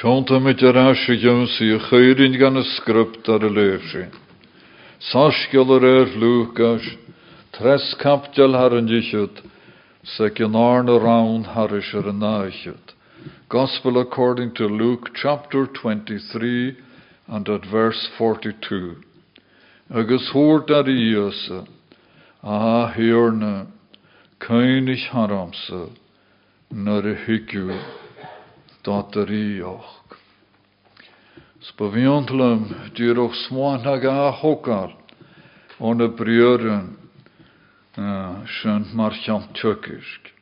Tjonta mit yr asio ymsi y chöyrin gan y sgrypt ar y leifri. Sasgol yr er Lucas, tres capdial har yn disiwt, sec yn arn y rawn harish ar y naisiwt. Gospel according to Luke chapter 23 and at verse 42. Agus hwrt ar i iosa, a hirna, cainis haramsa, nar higw, dat er i och. Spaviantlum, dyr och swan ag a hokal, on y briören, sy'n marchian tjökisk.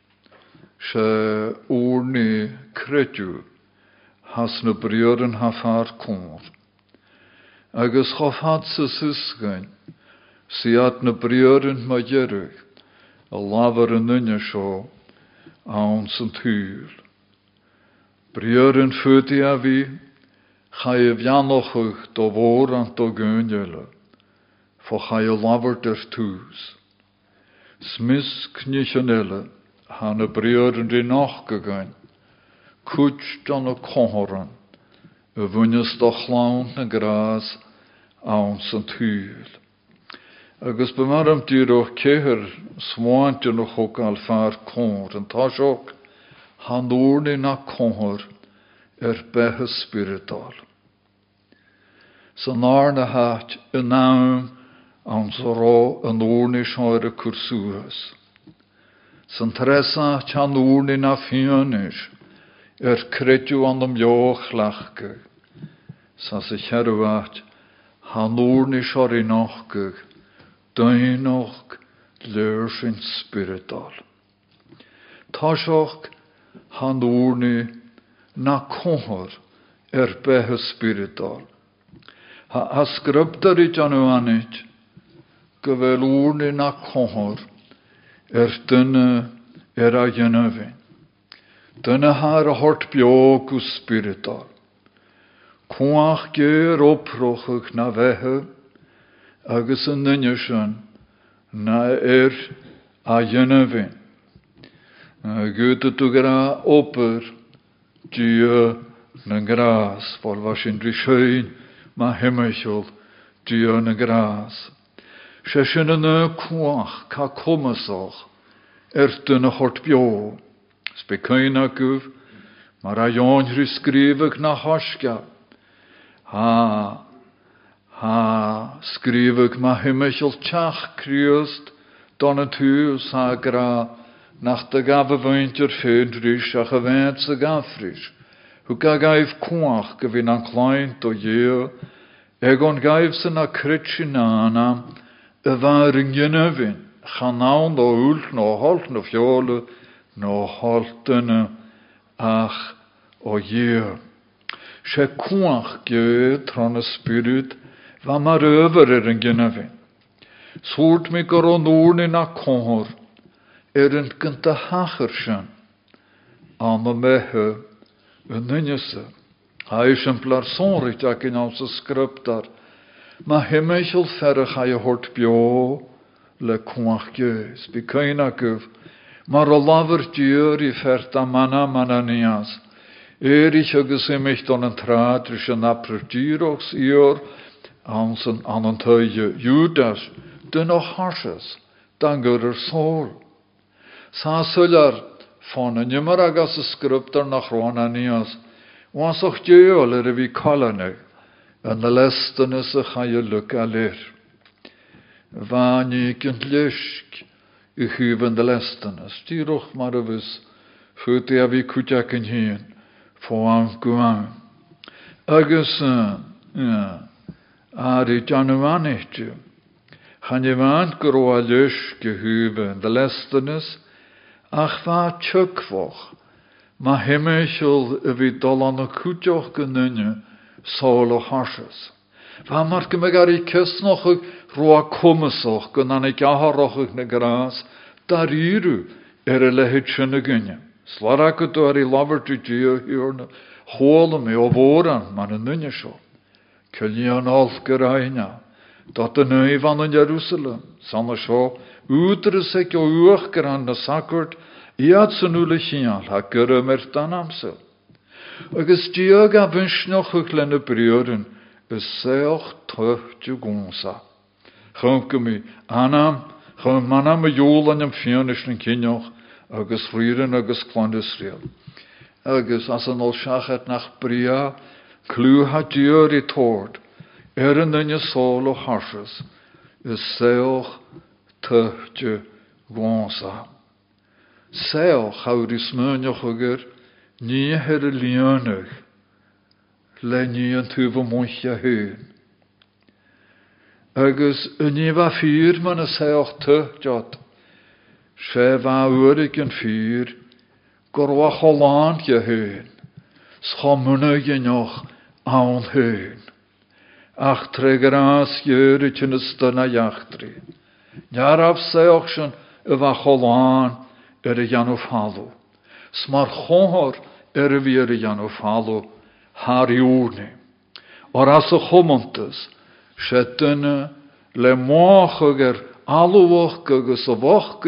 Se orni kretju, has na briören ha kor. Agus chof had sy sysgain, si at na briören ma a. Briören fyti a fi, cha i fianochuch do fôr an do gynjele, fo cha i lafert er tŵs. Smys cnysionele, han y briören di noch gegain, cwch dan y cohoran, y do gras, awn sy'n tŵl. Agus bymar am dyr o'ch cehyr swaant yn o'ch o'ch yn tasioch han orni na cwr er behe spiritual. Så narne hat yn naam an yn orni sjoere kursuhus. Sen tresa chan orni na fjönish er kretju an dem joch lachke. Sa se kjervat han orni sjori nochke Dynoch leursyn spiritual. Tashoch handúrnu na kohor er bethe spiritar. Ha a skröptarit anu anit, go bhfuil úrnu na kohor er dunne er a dhénnehé. Dunne haar a hort beogu spiritar. Cuach géir oprochuch na bheitthe agus an nunne sin na ir a dhénnehén. Gute tu gra oper, dia na gras, vol was in dri schön, ma hemmechol, dia na gras. Se yn y kwach, ca comasoch, er dyn y hort bio. Mar a jon hry skrifig na. Ha, ha, skrifig ma hemmechol tach kriust, don y tu sa nach de gaf y fwyntir ffeindrys a chyfed sy gafrys. Hw ga gaif cwach gyfyn an claint o ie, egon gaif sy'n a crytsi nana, y fawr yng Gynefyn, chanawn o no holt no fiole, no holt ach o ie. Se cwach gwe tron y spirit, fa mar öfer er yng Gynefyn. Sŵrt mi goron ŵrn in a kohor, er yn gynta hachar sy'n, am y mehe yn nynnysa. A eisiamplar sonrit ac yn aws y sgryptar, ma hymeichel ferach a y hort bio le cwach gys. Bi cain agaf, mar diwr i fert a mana mana nias. Erich agus ymich don yn trad rys yn apr dirogs i'r ans anan teige Judas, dyn o harsas, dan. Sa sular fan yn ymwyr agas y sgryptar na chrona nias, was o'ch diol er y fi colane, yn y lestyn ys y chai y lyg a. Fan i gynt lysk i chyf yn y lestyn ys, dirwch mar y fys, ffwti a fi cwtiac yn hun, ffo am gwan. Agus, ar i janw anitio, chan i fan gyro a lysk i y ach fa tjökvoch, ma hemmechel vi dolan och kutjoch genunne, sol och harsas. Fa marke me gar i kysnoch og roa komisoch gunnan ik aharoch na gras, dar iru er e er i i gio hjörne, håle me og våran man en nunne sjå. Kyljan alker aina, dat en øy van en Jerusalem, sanne sjå, Útre sek o uach gur an na sakurt, iad san ha gur mer dan amsel. Agus diog a vinsnoch uch lenne is seoch tuchtju gonsa. Chom gumi anam, chom manam a jól an am fionish yn cynioch, agus frieren agus clandus riel. Agus as an ol nach bria, clú ha dior i tord, er y sol o harsys, is seoch tuchtju gonsa. Seoch hawr i smynioch ugur, ní her y lionach, le an hún. Agus ní bh fyr man a seoch tu jod, sé bh urig an fyr, gur wa choláán ge hún, an hún. Ach tregar as jöre tyn ystana jachtri. Niaraf seoch sy'n y fa choláán er falw. Smar chonhor er y fi er y janw falw haar iwrni. Or as y chomontas, se dyna le moch ag alwch agus y foch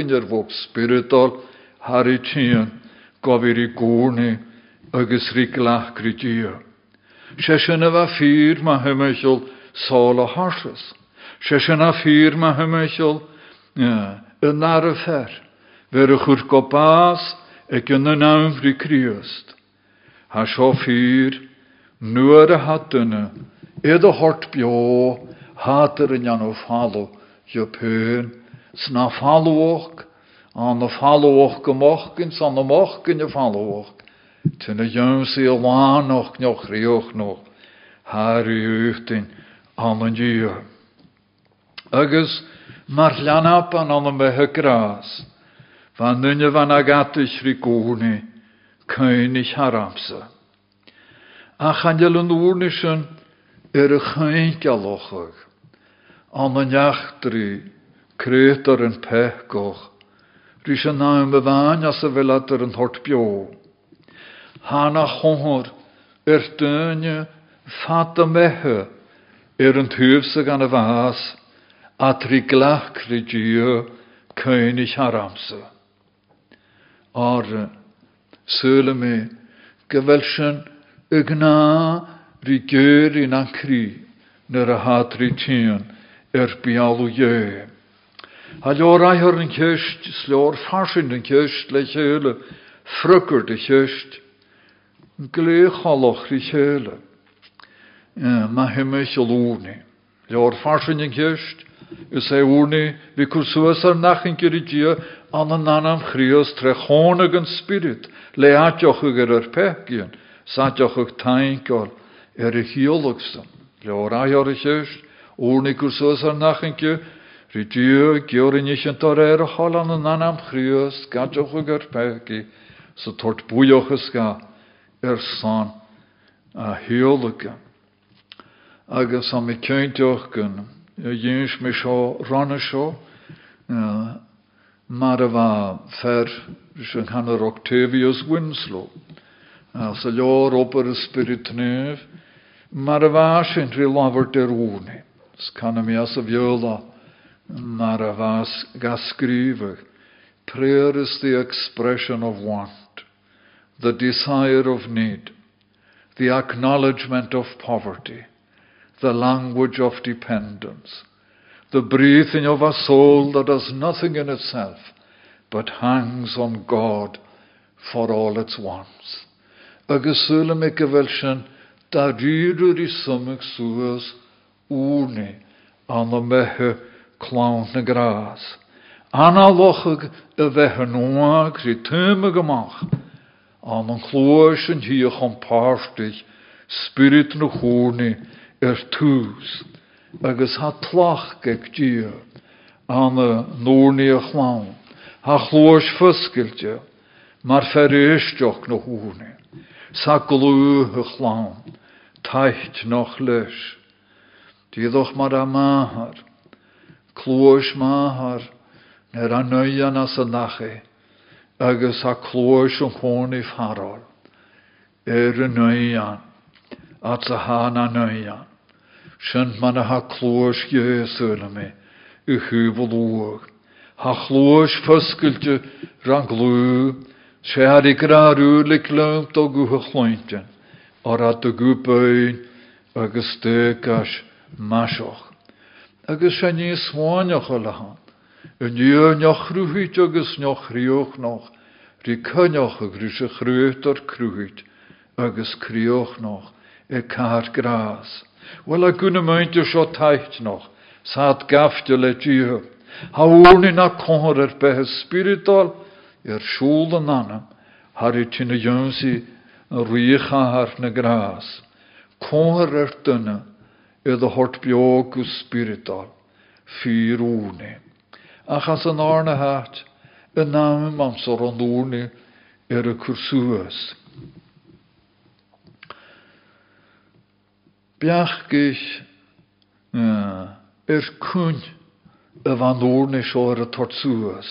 glach gri dia. Se sy'n efa ffyr ma hymysiol sol o harsys. Se sy'n a. Fer y chwr gobas ag yn y nawm fri criast. Ha sio ffyr nuair a iad a hort bio, hatar in fallo, jo sna falloach, an a a a falloach. Tyn a jöns i a lanoch nioch rioch noch, haar i uchtin an an dio. Agus mar an an van nynne van agatis rigoni, könig haramsa. A chanel yn wrnisyn er y chain galochog. An yn iachtri, creit ar yn pechgoch. As hort. Hana chonhor er dynia fat y mehe er yn tŵfsig an y fas a tri glach cridio cynnig haramsa. Ar syle me gyfelsyn Ygna ri gyr in an cri, nyr a hat ri tîn, er bialw ie. Ha lior aihr yn cysht, slior farsin yn cysht, le chyle, ffrygr dy cysht, glech holoch ri chyle. Ma hymych o lwni. Lior farsin yn cysht, ys e wrni, fi cwrswas ar nach yn gyri dia, an yn anam spirit, le o'r gwrs ar yn eisiau tor er holan yn anam chrios, gadioch ag ar pegi, so tort ysga son a hiologa. Agus am i ceintioch gyn, y ywns mi sio ran y sio, mar y fa fer, hanner Octavius Winslow. Als y llor oper y spirit nef, mar der wni. Scanna mi as mar gasgrifach. Prayer is the expression of want, the desire of need, the acknowledgement of poverty, the language of dependence, the breathing of a soul that has nothing in itself but hangs on God for all its wants. agus sula me go bhfuil sin dá ríúir i sumach suas úrni an na methe chlán na grás. Anna lochag a bheitthe nóag rí tuime goach an an chlóir sin híoch an spirit na chóni ar tús agus ha tlach ag dí an na nóirní a chlán. Chlóis fuscailte mar feréisteach na húni. sa glú a chlán, taicht noch leis. Díadch mar a máthar, clúis máthar nar an nuan as a agus a clúis an chónaí farráil. Er an nuan, a há na nuan. Sin man a ha clúis géúla mé, i. Ha chlúis fuscailte ran glú, sé har i grarú le glömt o gúcha chlointe, ar a gúpain agus stékas masoch. Agus sé ní smáineach han. Y nio neochrúhuit agus neochrioch noch, a grús a chrúit ar crúhuit agus crioch noch e car gras. Wel a gwnna myndio sio taith noch, saad gafdio le diho. Ha wrni na conhor ar behe spiritual, er siŵl yn anam, y yn har na gras. Dyna, hort biog o spiritual, fyr wrni. Yn arna hat, y nam amser o'n wrni er cwrswys. Biachgis uh, er cwn y fan ddwrn i sio'r y tortswys.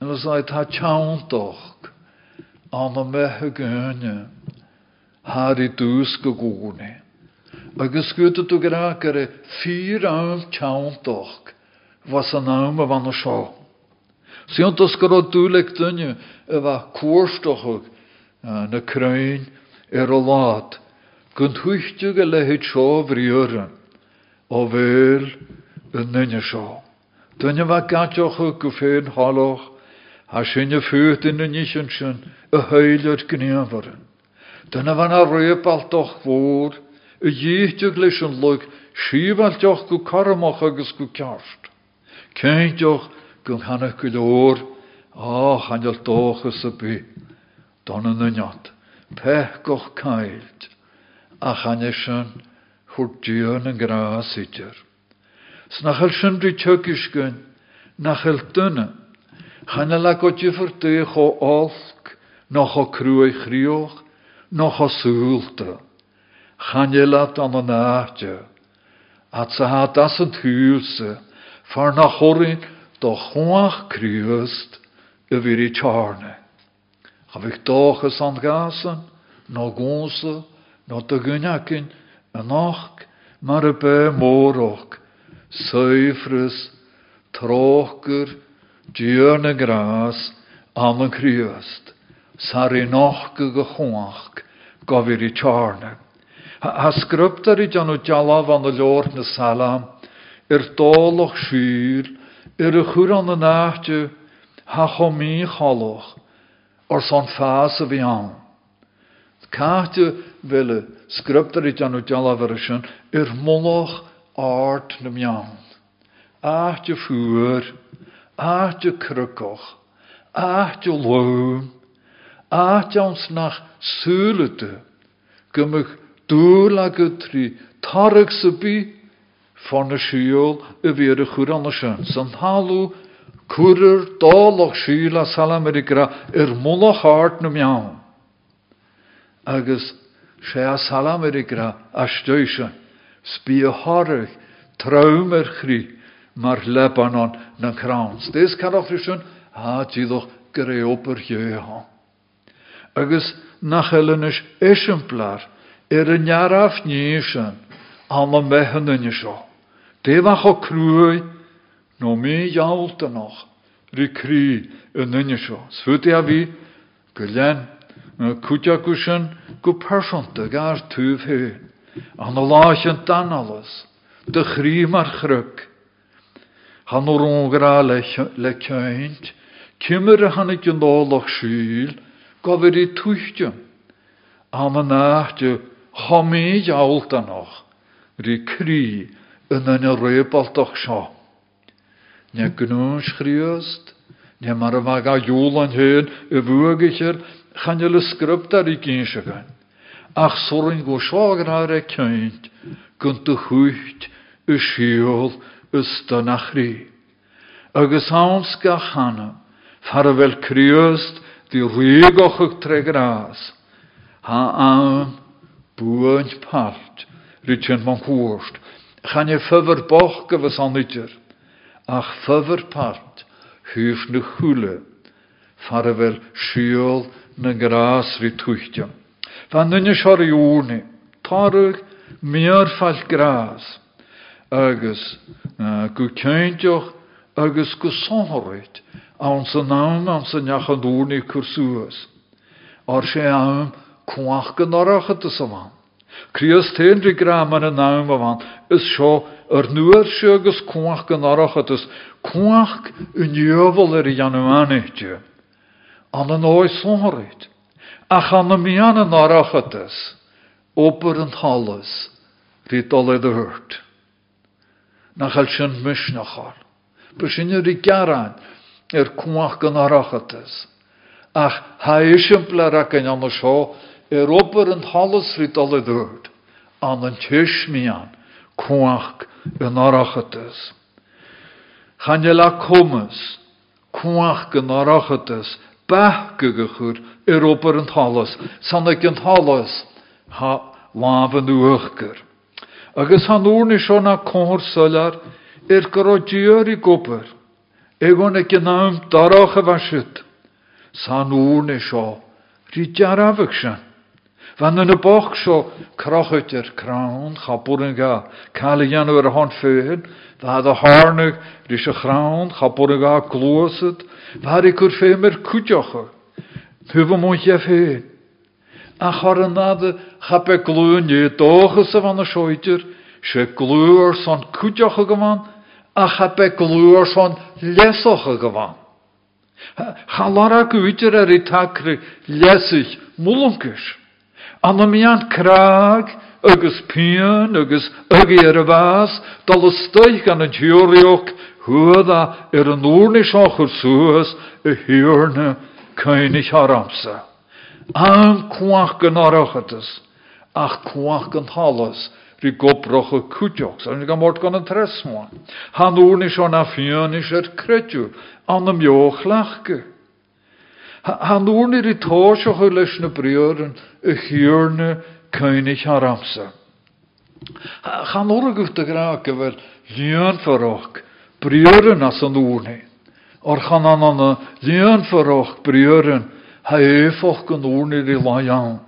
En dan zei haar tjauntoch aan de mehe gönne haar i dus gegone. Agus gwyt tu grakere fyr aan tjauntoch was van os gro dulek dunne va koorstoch na kruin er o laat. Gunt huistuge le het sjå vriøren. Og vel yn nynne sjå. Dunne go Ha sinne fyrt in y nischen sin y heilio'r gniafaren. Dyna fan a röbaltoch fôr, y ddichtioch leis gw karmoch agus gw kiarst. Ceintioch gw hanach gw lor, a chanel doch ys y by, don yn yniad, pech goch cailt, a chanesyn hwrdion yn gras idr. Snachel sy'n rhi tygysgyn, nachel dyna, Channa la go difyr dych o olc, noch o crwy chrioch, noch o sŵlta. Channelat an an aatja. At sa ha das yn hwylse, far na chorin do chwach criwst y fyr i charne. Ha fych doch ys an gasan, no gonsa, no dy gynnacyn, yn och, mar y be moroch, seifrys, trochgyr, Dúrna grás am an cruúast, sa i nach go chuach go bhir i tearna. Ha sgruptar i John Jalah an na leor na salam, ar dálach siúr, ar a chur an na náte, ha chomí chaloch, or son fás a bhí an. Cáte bhile sgruptar i John Jalah version, ar moloch art na loom, ons nach tri targ sybi, van de schiol y fyr y chwr an y sy'n. Sy'n halw cwrr dolog schiol a salam erigra er mwloch hart na miawn. Agus sé a salam erigra a y horach, traum er chri, mar Lebanon na krans. Dés kan och frysyn, ha tídoch gyrre oper jöha. Agus nach hellenis exemplar, er yn jaraf nysyn, am a yn ysio. Devach o crwy, no mi jaulta noch, ry kry yn yn ysio. Sfyti a fi, gylen, cwtio gwysyn, gw personta gar tŵf hyn. An lach dan dy chri mar chryg, Han o'r ongra le, le ceint, cymr a hannig yn ddolach syl, gofyd i. Am y chomi jault anoch, ry cri yn yn y rhywbaltoch sio. Ne gnwn schriast, ne mar y fag a jŵl an hyn, y chan y i gynsiagan. Ach sorin go siog ar e ceint, gynt y chwycht, y siol, ysta na chri. Agus hans ga chana, far vel kriust di riegochig tre gras. Ha aan buant part, ritjen man koerst. Gaan je fyver bochge was anitjer. Ach fyver part, hyf ne chule. Far vel schiol na gras ri tuchtja. Van nynne sjor júni, tarug meer fall gras agus go ceintioch agus go sonhorit an san náam an san nechan dúrnaí cursúas. Ar sé am cuach go norachata sa bhain. Críos téanri gram an náim bhain is seo ar nuair se agus cuach go norachatas cuach yn jöfol ar i januanite. An an oes sonharit. Ach an y mian yn norachatas oper yn halas ryd oled y hwrt. Na chael sy'n mysnachar. Bysyn yr i garan er cuach go norachatas. Ach ha isimplar ac yn an y sio er oper yn halas ryd oled y hwrt. An tish mian cuach yn orachatas. Chan la comas, cuach yn orachatas, bach gygachwr yr ober yn talas, ha laf yn uwchgyr. Agus han o'r ni sio na cwr sylar, er gyro dior i gwbyr, egon darach y san. Van y boch i'r crawn, chabwr yn ga, cael ei anw ar hon ffyn, dda y harnig rys y crawn, chabwr yn ga glwysyd, fa i cwr ffyn i'r cwdioch o. Hyfo mwyn ia ffyn. A chor yn nad y chabe glwyn i dochus y fan y sioedir, se glwyr son cwdioch o gyfan, a chabe glwyr son lesoch o gyfan. Chalara gwydir ar i tacri lesich mwlwngys. An am mian crag, agus pian, agus agi ar y fas, dal y stoich gan y tiwrioch, hwydda ar y nŵrni sioch o'r sŵas, y hiwrna cynnig ar amsa. Am cwach gan arachadus, ach cwach gan ri goproch y cwtioch, sa'n gan mort gan y tresmwan. Han sioch na fian is er credw, an. Han oer i táiseach chu leis na breoren y chiúrne caiinnig ar amsa. Chan gwyft y gra as an oerne. Or chan an an ffarach breoren ha efoch gan oerne i laian.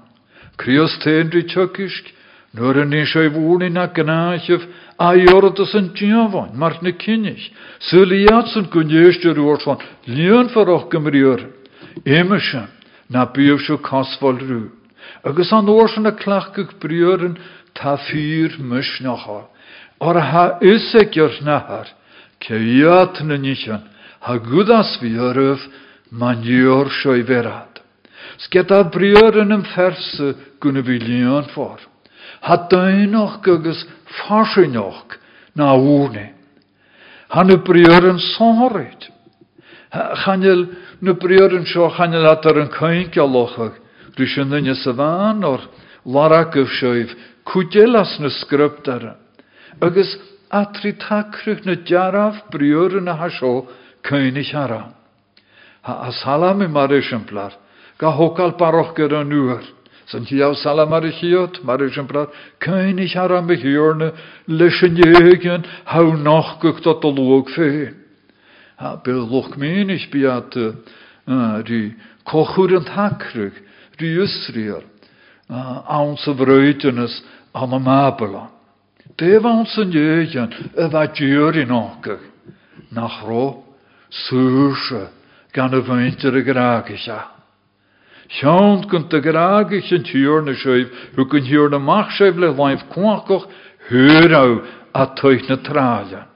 Crios tendri tjökisk, nur yn eisiau fwrni na gnaithaf a iordas yn diafain, mar na gwneistir o'r fan, lian ffarach gymrioren. Imeise na bíomh se casfáil rú. Agus an óir san na clachcuh briúrin tá fír mus nachá. Or ha is e gur nahar, ce iad na nían, ha gudas fi aröf man jöor seo verad. Sget a briúrin am ferse gunna vi líon for. Ha dainoch agus úne. Han y briúrin sonhorid. Chanel na brior yn sio chanel at ar yn cain gialochag, rwys yn ddyn sa fan o'r larag yf sioif, cwdelas na sgryptar. Agus atri tacrych na jaraf brior yn a hasio cain i chara. Ha a salam i mar ga hokal baroch gyr yn nŵr. Sy'n hiaw salam ar y chiot, mar esiamplar, cain i chara mi hiorna, leis lwg ffein ha be loch menig biat ri kochur an takrug ri Israel ans of reutenes an mabela. Def ans an jögen y va djur i nokig nach ro súrse gan fwyntir y gragisha. Siont gynt y gragis yn tiwr na hw gyn hiwr na mach le a na.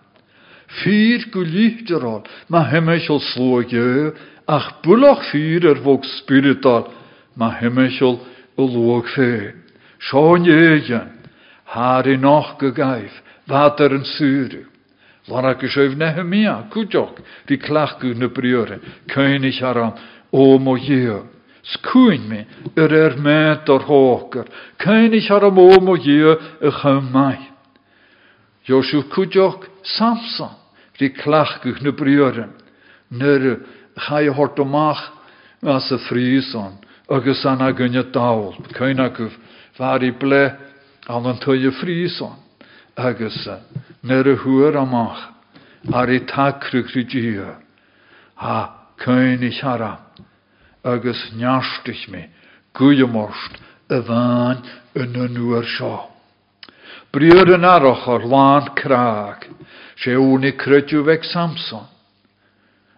Fyr gulíchterál, ma hemechel slóge, ach bulach fyr er vog spiritual, ma hemechel o lóg fé. Sean égen, haar i nach go gaif, wat er eens even Nehemia, briore, könig haram, o mo jeo. Skuin me, er er hoker, könig haram o mo jeo, e chum mai. Samson, die klachguch na brioren, nyr chai hort omach as y ffrison, agus an a dawl, cain agwf far i ble an an y ffrison, agus nyr y hwyr amach, ar i tacrwch ry dia, ha agus y nŵr sio. Briod yn aroch o'r lan crag, sé úni creidú veg Samson,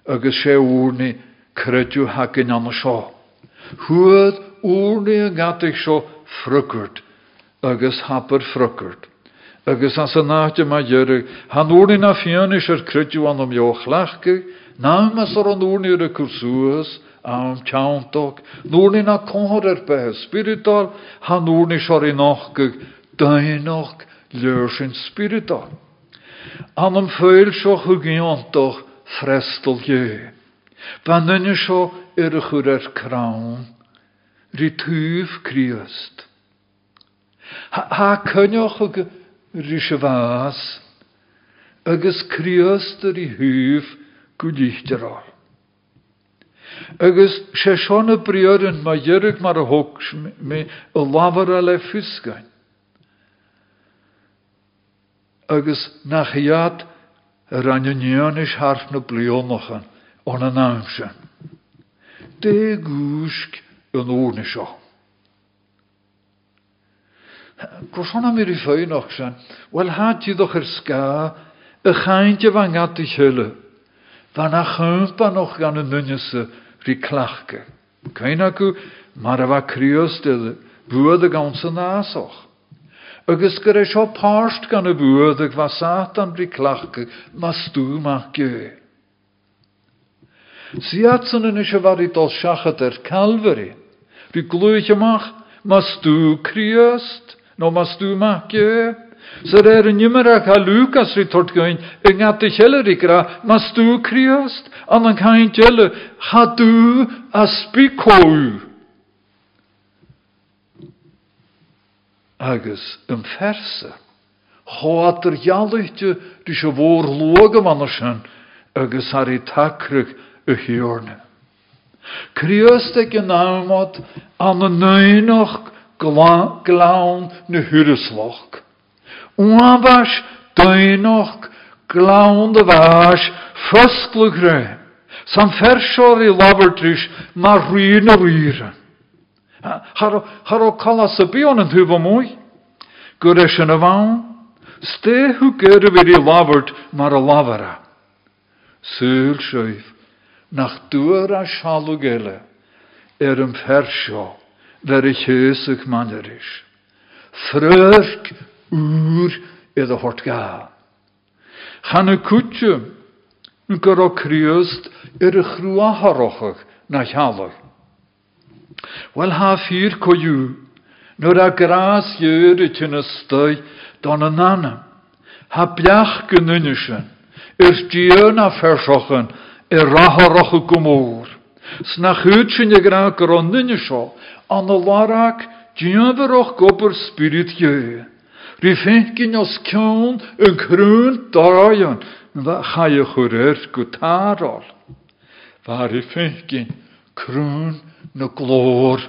agus sé úni creidú hagin an seo. Huad úrni gat ich seo frukkert, agus happer frukkert. Agus as an han úrni na fianis er krytju an om joch lachke, námas ar an úrni er kursuas, am tjaantok, núrni na kohor er be spiritual, han úrni sor i nachge, dainoch lörsin spiritual. An am föil seo chugiantoch frestel je. Van nunne seo er chur er kraun, ri tuv kriast. Ha cynioch ag ri vas, agus kriast er i huv gwylichterol. Agus sé sona brioryn mae dyrg mar a y lafar a le fysgain. Agus nach iad yr ananion is harf na blionochan on an amsen. De gúsk yn oorne sio. Gosona mir i fwy noch sen, wel had i ddech yr sga, y chaint y fan gad i a chympa noch gan y nynnyse ri klachke. Kain aku, mar a Agus gyda sio parst gan y bwyd ag fa satan ri klachke, mas dŵ mach gwe. Siatsen yn eisiau fari dol siachat er Calvary. Ri glwych ymach, mas dŵ criost, no mas dŵ mach gwe. Så det er en nummer av Lukas i tortgøyn, en at det kjeller ikke mas du kriost, annan kan ikke gjelde, ha du aspikou. Agus um verse, hat er jalluitje, dus je woor loge mannersen, agus har i takrug. Kriost ikke navmat, an nøynoch glaun ne hyreslok. Oabas dainoch glawn de vas fostlugre. San fersor i labertris mar ryn o wyra. Har yn hyfo mwy? Gwres yn y fawn? Ste gyda fyr i labert mar a lavera. Syl sjöif. Nach dŵr a sialw gele. Er ym fersio. Ver i chysig manneris. Frörk úr iad a hort ga. Chan y cwtio yn gyro criast ar y chrwaharochach na chalach. Wel ha fyr coiw, nôr a gras yw'r y tyn ystoi don y nana. Ha biach gynnynysyn, yr dion a fersochen, yr raharoch y gwmwr. Sna chwyd sy'n y gra sio, an y larag, dion fyroch gobr spirit yw'r. Ri fenkin os go na glór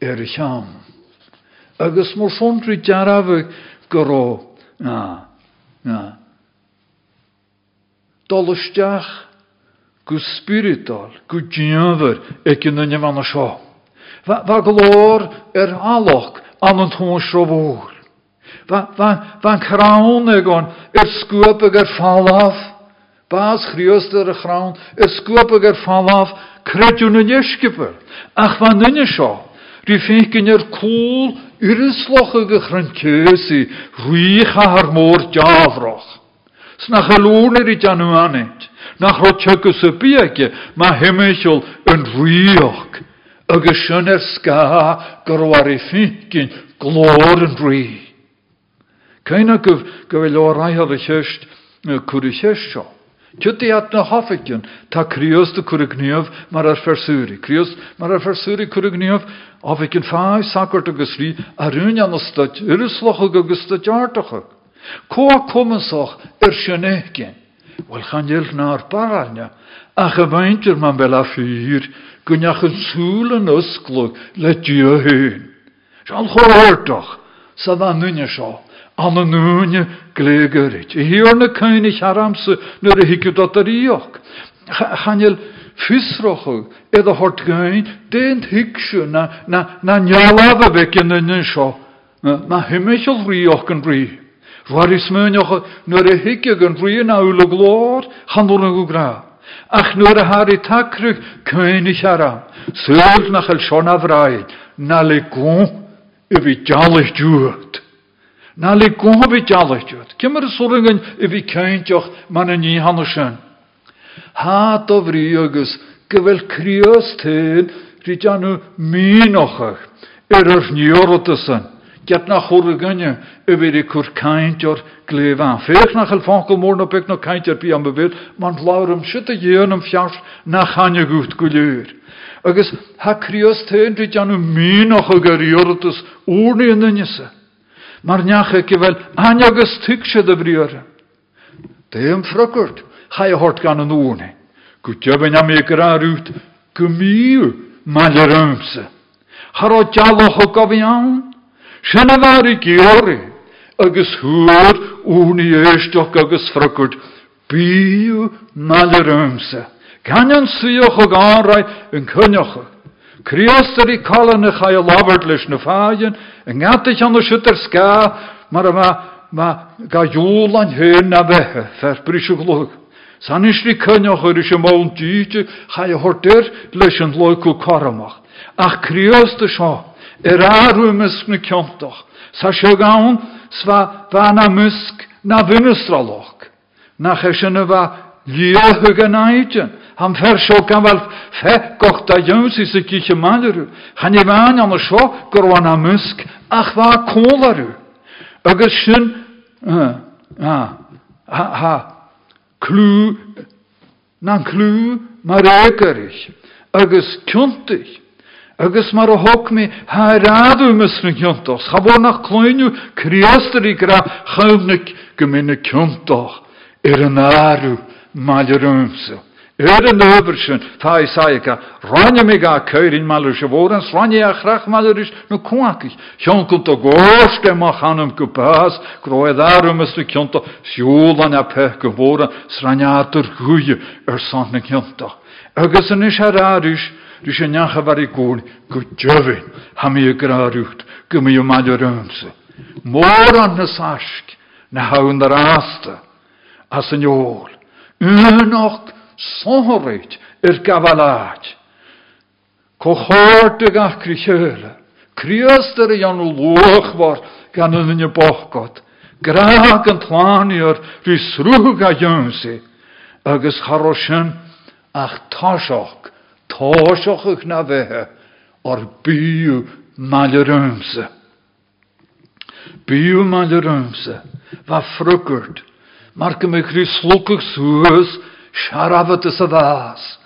er i cham. Agus mor sondri jaraf goró, na, na. Dolisteach go spiritual, go djöver, ek yn yn yfan o sio. Va glór aloch an yn tŵn sio Van kraun egon, er skuopig er fall af. Baas chrios er kraun, er skuopig er fall af. Kretjun yn jeskeper. Ach van nynne sio. Ri finkin er cool, yrysloch ag chrantjösi, rwych a har môr. Snach a lúnir i janu anet. Nach y rwych. Er gyrwar i glor yn rwych. Céine go go bhfuil le raithad a cheist cuaú cheist seo. Tuí at na hafficin tá críos de cuagníomh mar ar fersúri. Críos mar ar á bhíh cin fáid sacart agus rí a rún an staid irislocha agus sta deartacha. Có cumasach ar sinnécin. Bhil chanéil ná barne a go bhaintir man bhe a fír goneach an súlan osclog le dúhéin. Se an choirtach sa bh nunne seo. An an núne glégerit. I híor na caiinnig haramse nuair a hiiciú dat ar íoch. Chanel fusrochu iad a hort gain, déint hiicse na, na, na nealafa vecin na seo, na himimiisiil ríoch an rí. Waar is meuneocha nuair a hiice an rí na ula glór, chanú na go gra. Ach nuair a i takrug caiinnig haram, Sŵl nach el sion a vraid, na le kon y fi jalach dŵad. Na le kon fi jalach dŵad. Cymr sŵryngan y fi caintioch man yn ni hanno sy'n. Ha do fri agus gyfel crios tyn rydw nhw minochach er yr niorodysan. Get na i cwr caintio'r glefan. Fech na na beg na caintio'r bi am man y yw'n am fiars na gwt gwylwyr. Agus ha crios tyn rydw nhw minoch ag yr iordys wrni yn ynysa. Mae'r niach e gyfel anyagus tygsyd y brior. Dym ffrygwrt, chai hort gan yn wrni. Gwtioben am ei gra rwt gymiw mal yr ymsa. Charo dialoch o gofiawn. Sianna fawr i giori. Agus agus yn cynioch. Criaster i calan y chai labert leis na yn gatich an sytter ska, mar yma, ma ga júlan hyn na behe, glwg. San dîti, chai horter loicu karamach. Ach criaster sio, er arw mysg na kiontoch, sa sio gawn, sva na. Na y fa liahug aidyn. Han fer sio gan fel fe da jöns i gych y malyrw. Han i fan an gorwan am mysg ach fa kålarw. Agus sy'n ha, ha, clw, na'n clw mar egerig. Agus kjuntig. Agus mar hog mi ha radw mysyn kjuntos. Ha bod nach klwyniw kriaster i gra. Er Er yn översyn, ta i saika, ranja mi ga köyrin malur sjövorens, ranja ja chrach malurish no kuakich. Hjön kunto gorste ma hanum kupas, groe darum is du kjonto, sjulan ja pek voren, sranja atur guye, er sanne kjonto. Agus yn is je grarucht, gum je malurumse. Moran na sask, na haun der asta, as een jol. Unocht, sonhorit er gafalaad. Cochort y gach crichele. Criaster y jan lwch war gan yn y bochgod. Graag yn tlani'r rhysrwg a ynsi. Agus charosyn ach tasioch, tasioch ych na. Byw maler ymse. Fa ffrygwrt. Mark ym eich rhyslwgwch sŵs is a vas.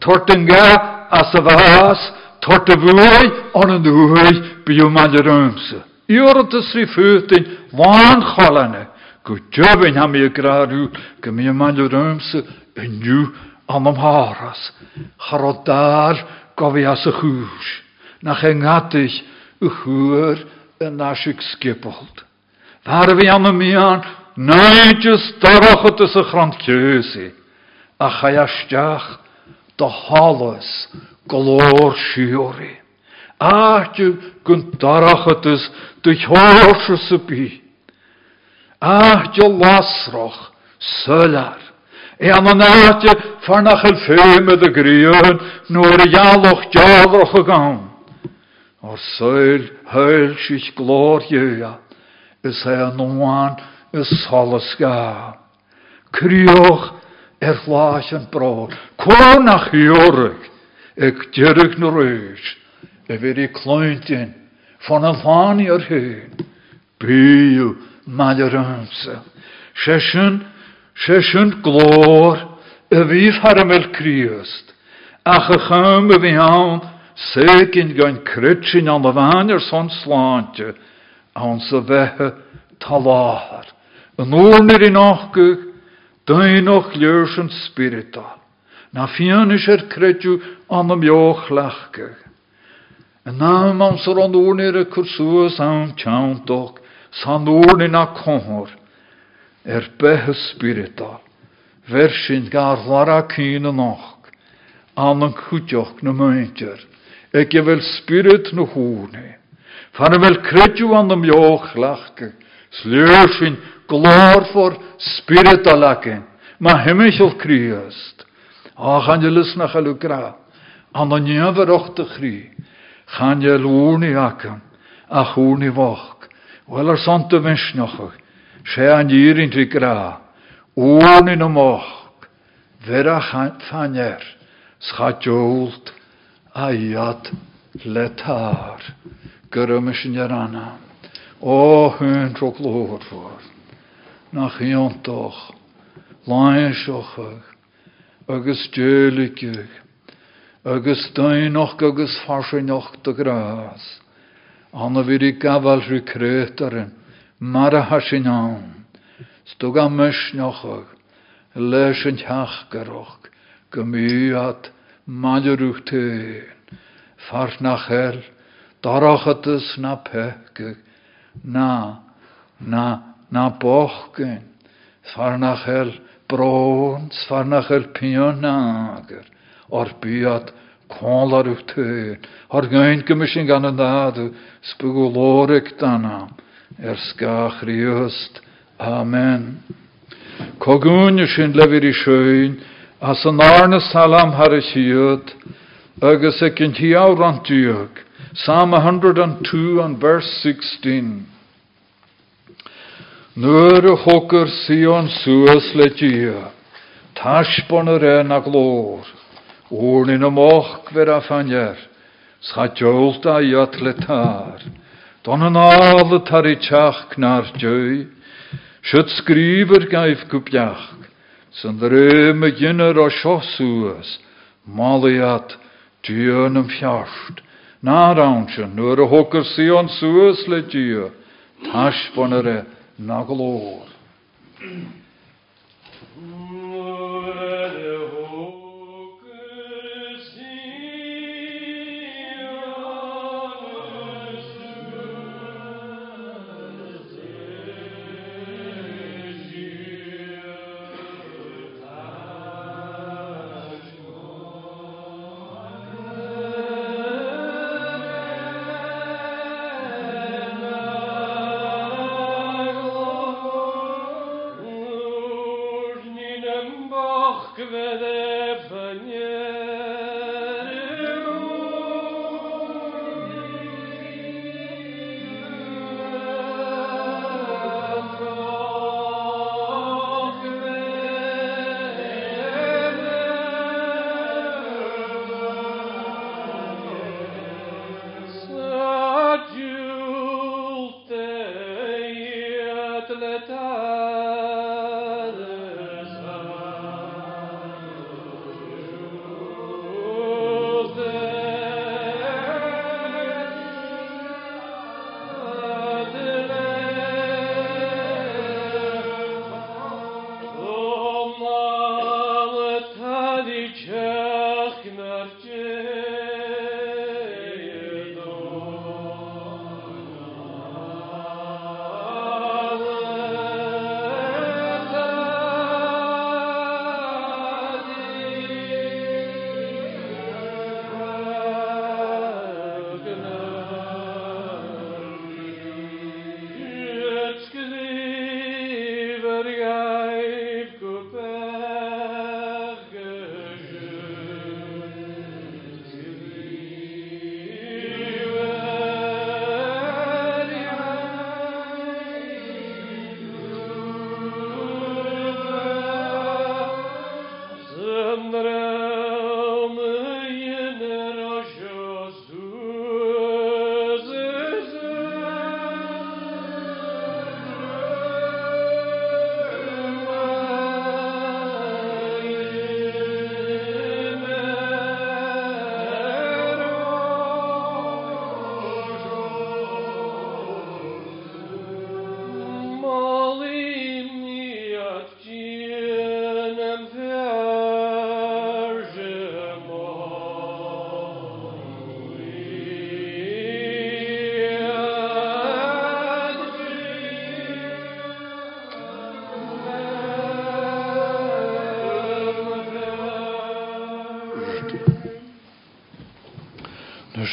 Tortinga as a vas. Tortavui on een doei bij je malerumse. Iorot is rifutin waan chalane. Goed job in ham je gradu. Gym je malerumse en nu an am haras. Charodar gofi as a chwrs. Nach engatig y yn skippeld. Waar we de mian, neintjes darachot is a keuze a chaiasteach do halas golóir siúri. Áte gun darachatas du thóse sa bí. Áte lasroch sölar. E am an áte farnachel féme de gríon nuair a jaaloch dealroch a sich glóriúa is é an nóáin is solas gá. Crioch er laas yn brod. Cwn nach iorig, ag dyrig na rwys, e fyr i clwyntyn, ffon y lan i'r hyn, byw mal yr ymsa. Sesyn, sesyn glor, y fyf haramel criast, ach y chym y fi hawn, segin gan krytsin an y fan yr son slantje, awn sy fehe talar. Yn ôl i'n ochgwg, Dainoch leursyn spiritual. Na fian is er an am joch lachge. En naam am sor an oornir e kursuas aan tjauntok, san oornir na er. Versin gar lara kine noch, an an kutjoch na meintjer, ek je wel spirit na hoorne. Van wel credu an am joch lachge, sleursyn glor for spiritual laken. Ma hemmichel kriest. Ach, an je lus nach alu gra. An an jever och de chri. Chan je lúni acam, a chúni voch, wel ar santa vinsnochach, sé an dírin tri gra, úni na moch, vera fanyer, schatjoult, a iad letar, gyrwys yn anna. O, hyn tro glwr fwr, nach iontoch, lain siochach, agus djölikig, agus dainoch agus farsioch de gras. Anna vir i gafal rhy krötaren, mar a mysnochach, leis yn tiachgaroch, gymyad, madyrwch tein, fars na na, na, na bochgen, far na chel, brons, far na chel pionager, or biad, Kålar ut tøyn, har gøyn gymysyn gan er riust. Amen. Kogun sin lefyr i sjöyn, as yn salam har y siwyd, gyn diog. Psalm 102 and verse 16. Nuair a thugur Sion suas le dia, taisbon a ré na glór, úrnin a moch ver a fanjar, scha jolta iat tar, don an ála tar i teach knar djoi, Siwt sgrifer gaif gwbiach, sy'n ddrym y yn y hwgr sion suas le dio, tas bon yr e na glor. Nus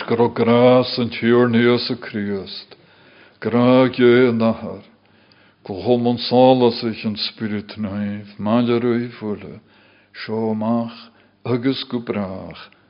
gro gras yn tiwr nios y Christ. Gra ge nahar. Go homon salas ich yn spirit naif. Maler wy fwle. Sio mach agus gwbrach. Amen.